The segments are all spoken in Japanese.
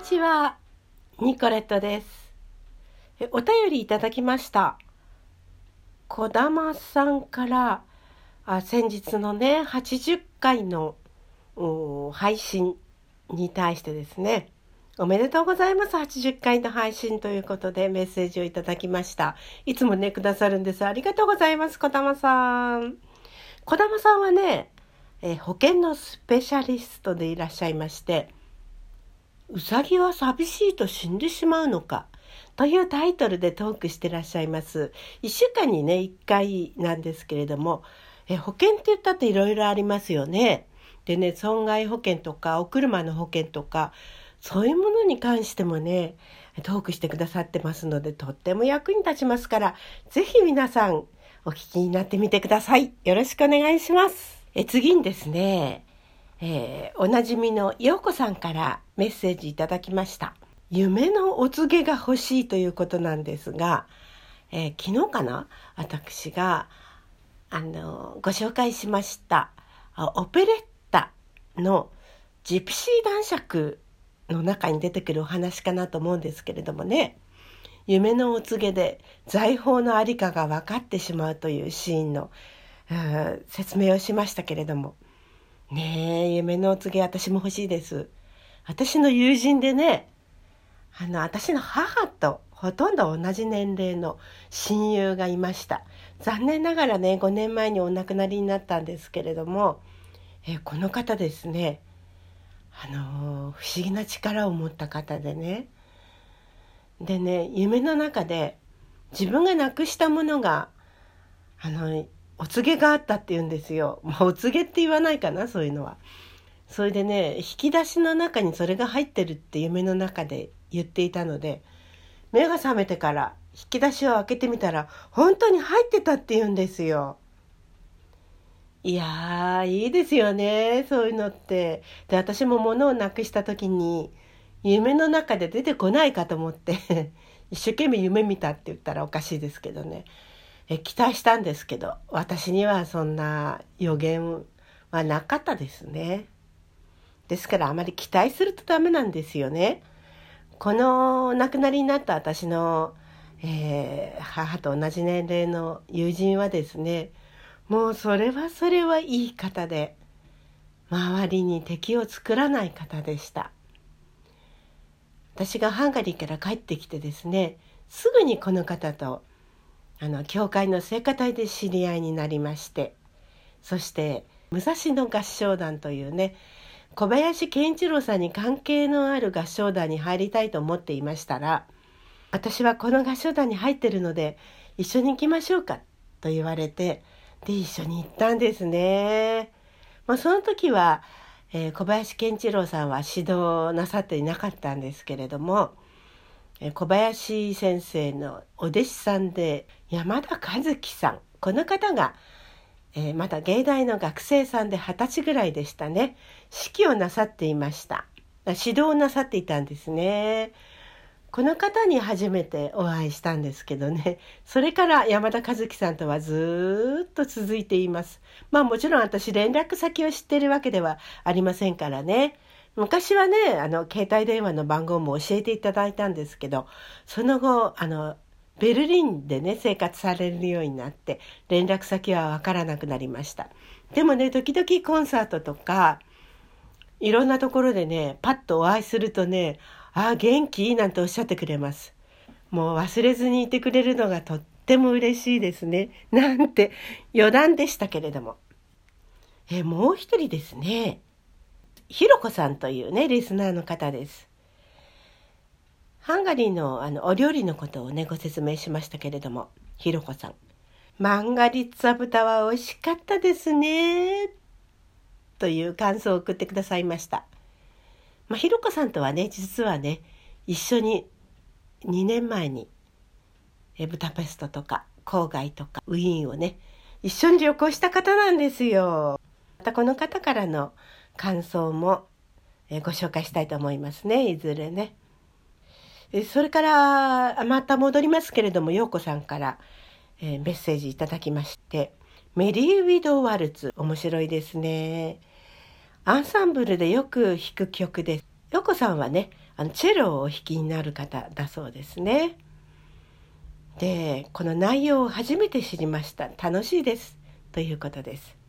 ちは、ニコレットです。お便りいただきました。小玉さんから、あ先日のね、80回の配信に対してですね、おめでとうございます。80回の配信ということでメッセージをいただきました。いつもね、くださるんです。ありがとうございます、小玉さん。小玉さんはね、え保険のスペシャリストでいらっしゃいまして、うさぎは寂しいと死んでしまうのか？というタイトルでトークしてらっしゃいます。1週間にね、1回なんですけれども、え保険って言ったっていろいろありますよね。でね、損害保険とか、お車の保険とか、そういうものに関してもね、トークしてくださってますので、とっても役に立ちますから、ぜひ皆さん、お聞きになってみてください。よろしくお願いします。え次にですね、えーおなじみの陽子さんからメッセージいただきました。夢のお告げが欲しいということなんですが、えー昨日かな私が、あの、ご紹介しました、オペレッタのジプシー男爵の中に出てくるお話かなと思うんですけれどもね、夢のお告げで財宝のありかが分かってしまうというシーンの、説明をしましたけれども、ねえ、夢のお告げ私も欲しいです。私の友人でね、あの、私の母とほとんど同じ年齢の親友がいました。残念ながらね、5年前にお亡くなりになったんですけれども、えこの方ですね、あの不思議な力を持った方でね、でね、夢の中で自分がなくしたものが、あの、お告げがあったって言うんですよ。まあ、お告げって言わないかな、そういうのは。それでね、引き出しの中にそれが入ってるって夢の中で言っていたので、目が覚めてから引き出しを開けてみたら、本当に入ってたって言うんですよ。いやー、いいですよね、そういうのって。で、私も物をなくした時に、夢の中で出てこないかと思って、一生懸命夢見たって言ったらおかしいですけどね。え期待したんですけど私にはそんな予言はなかったですね。ですからあまり期待するとダメなんですよね。この亡くなりになった私の、えー母と同じ年齢の友人はですねもうそれはそれはいい方で周りに敵を作らない方でした。私がハンガリーから帰ってきてですねすぐにこの方とあの教会の聖歌隊で知り合いになりましてそして武蔵野合唱団というね小林健一郎さんに関係のある合唱団に入りたいと思っていましたら私はこの合唱団に入ってるので一緒に行きましょうかと言われてで一緒に行ったんですね。まあ、その時は、えー小林健一郎さんは指導なさっていなかったんですけれども小林先生のお弟子さんで山田和樹さん。この方が、えーまだ芸大の学生さんで二十歳ぐらいでしたね。指揮をなさっていました。指導をなさっていたんですね。この方に初めてお会いしたんですけどね。それから山田和樹さんとはずっと続いています。まあもちろん私連絡先を知ってるわけではありませんからね。昔はねあの携帯電話の番号も教えていただいたんですけどその後あのベルリンでね生活されるようになって連絡先は分からなくなりました。でもね時々コンサートとかいろんなところでねパッとお会いするとね「ああ元気?」なんておっしゃってくれます。もう忘れずにいてくれるのがとっても嬉しいですね。なんて余談でしたけれども。えもう一人ですね。ひろこさんというね、リスナーの方です。ハンガリーのあのお料理のことをね、ご説明しましたけれども、ひろこさん。マンガリッツァ豚は美味しかったですね。という感想を送ってくださいました。まあ、ひろこさんとはね、実はね、一緒に2年前にえブダペストとか郊外とかウィーンをね、一緒に旅行した方なんですよ。またこの方からの感想もえご紹介したいと思いますねいずれね。えそれからまた戻りますけれども陽子さんから、えメッセージいただきまして「メリー・ウィドー・ワルツ」面白いですね。アンサンブルでよく弾く曲です。陽子さんはねあのチェロをお弾きになる方だそうですね。でこの内容を初めて知りました楽しいですということです。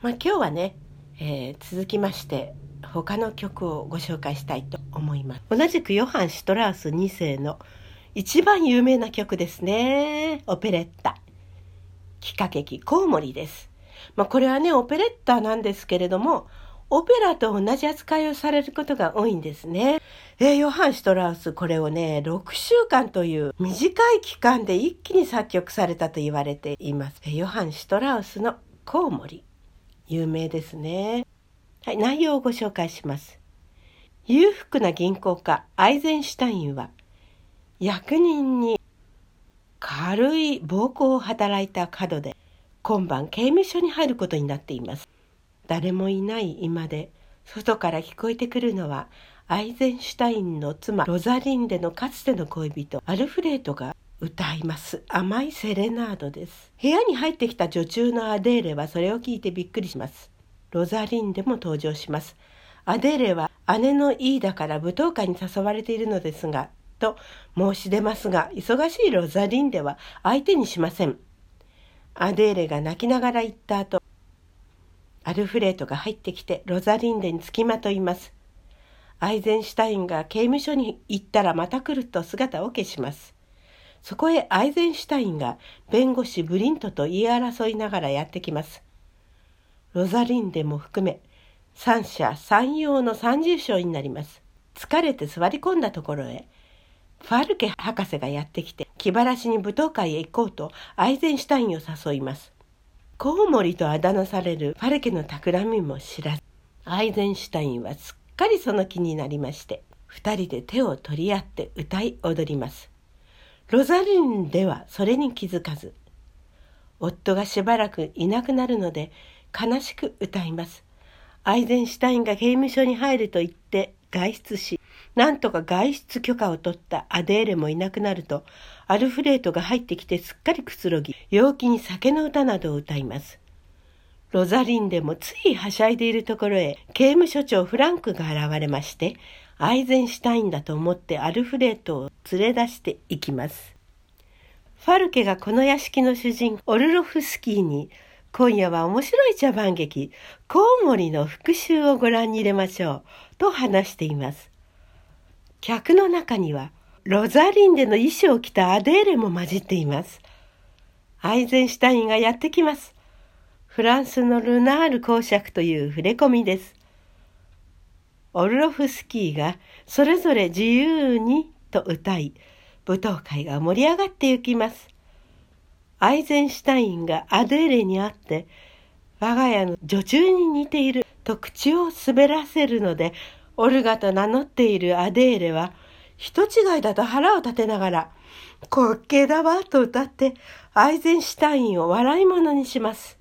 まあ、今日はね、えー、続きまして他の曲をご紹介したいと思います同じくヨハン・シュトラウス2世の一番有名な曲ですねオペレッタ喜歌劇コウモリです、まあ、これはねオペレッタなんですけれどもオペラと同じ扱いをされることが多いんですね。えー、ヨハン・シュトラウス、これをね、6週間という短い期間で一気に作曲されたと言われています。ヨハン・シュトラウスのコウモリ。有名ですね。はい、内容をご紹介します。裕福な銀行家アイゼンシュタインは役人に軽い暴行を働いた角で今晩刑務所に入ることになっています。誰もいない今で外から聞こえてくるのはアイゼンシュタインの妻ロザリンデのかつての恋人アルフレートが歌います。甘いセレナードです。部屋に入ってきた女中のアデーレはそれを聞いてびっくりします。ロザリンデも登場します。アデーレは姉のイーダから舞踏会に誘われているのですがと申し出ますが忙しいロザリンデは相手にしません。アデーレが泣きながら言った後アルフレートが入ってきてロザリンデにつきまといます。アイゼンシュタインが刑務所に行ったらまた来ると姿を消します。そこへアイゼンシュタインが弁護士ブリントと言い争いながらやってきます。ロザリンデも含め三者三様の三重賞になります。疲れて座り込んだところへファルケ博士がやってきて気晴らしに舞踏会へ行こうとアイゼンシュタインを誘います。コウモリとあだ名されるファルケの企みも知らずアイゼンシュタインはすっかりその気になりまして二人で手を取り合って歌い踊ります。ロザリンではそれに気づかず夫がしばらくいなくなるので悲しく歌います。アイゼンシュタインが刑務所に入ると言って外出しなんとか外出許可を取ったアデーレもいなくなるとアルフレートが入ってきてすっかりくつろぎ陽気に酒の歌などを歌います。ロザリンでもついはしゃいでいるところへ刑務所長フランクが現れましてアイゼンシュタインだと思ってアルフレートを連れ出していきます。ファルケがこの屋敷の主人オルロフスキーに今夜は面白い茶番劇コウモリの復讐をご覧に入れましょうと話しています。客の中にはロザリンデの衣装を着たアデーレも混じっています。アイゼンシュタインがやってきます。フランスのルナール公爵という触れ込みです。オルロフスキーがそれぞれ自由にと歌い、舞踏会が盛り上がってゆきます。アイゼンシュタインがアデーレに会って、我が家の女中に似ていると口を滑らせるので、オルガと名乗っているアデーレは、人違いだと腹を立てながら、滑稽だわと歌って、アイゼンシュタインを笑い物にします。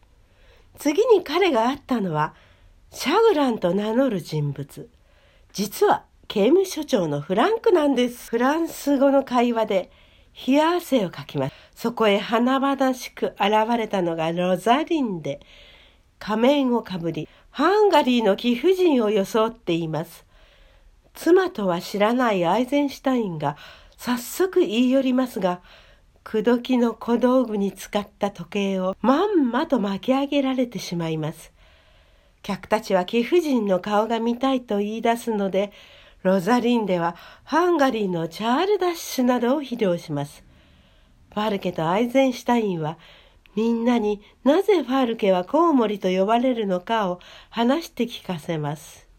次に彼が会ったのは、シャグランと名乗る人物。実は刑務所長のフランクなんです。フランス語の会話で冷や汗をかきます。そこへ華々しく現れたのがロザリンで仮面をかぶり、ハンガリーの貴婦人を装っています。妻とは知らないアイゼンシュタインが早速言い寄りますが、口説きの小道具に使った時計をまんまと巻き上げられてしまいます。客たちは貴婦人の顔が見たいと言い出すので、ロザリンではハンガリーのチャールダッシュなどを披露します。ファルケとアイゼンシュタインはみんなになぜファルケはコウモリと呼ばれるのかを話して聞かせます。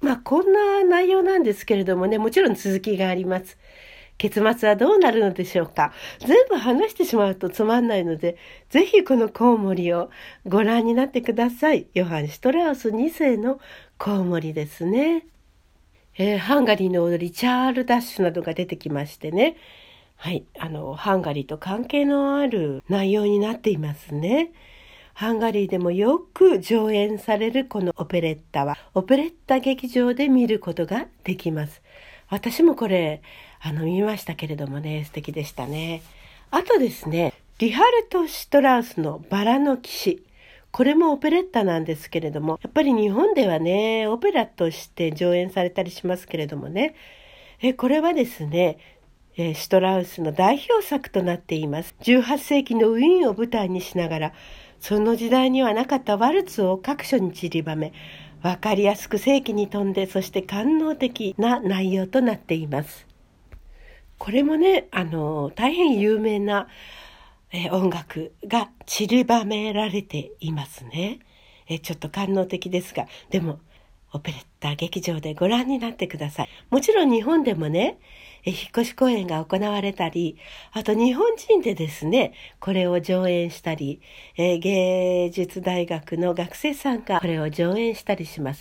まあこんな内容なんですけれどもね、もちろん続きがあります。結末はどうなるのでしょうか全部話してしまうとつまんないので、ぜひこのコウモリをご覧になってください。ヨハン・シュトラウス2世のコウモリですね。えー、ハンガリーの踊り、チャールダッシュなどが出てきましてね。はい、あの、ハンガリーと関係のある内容になっていますね。ハンガリーでもよく上演されるこのオペレッタは、オペレッタ劇場で見ることができます。私もこれ、あの、見ましたけれどもね、素敵でしたね。あとですね、リハルト・シュトラウスのバラの騎士。これもオペレッタなんですけれども、やっぱり日本ではね、オペラとして上演されたりしますけれどもね、えこれはですね、えシュトラウスの代表作となっています。18世紀のウィーンを舞台にしながら、その時代にはなかったワルツを各所に散りばめ、わかりやすく正規に富んで、そして官能的な内容となっています。これもね、あの、大変有名な、え音楽が散りばめられていますね。えちょっと官能的ですが、でも、オペレッタ劇場でご覧になってください。もちろん日本でもね、え引っ越し公演が行われたり、あと日本人でですね、これを上演したり、え芸術大学の学生さんがこれを上演したりします。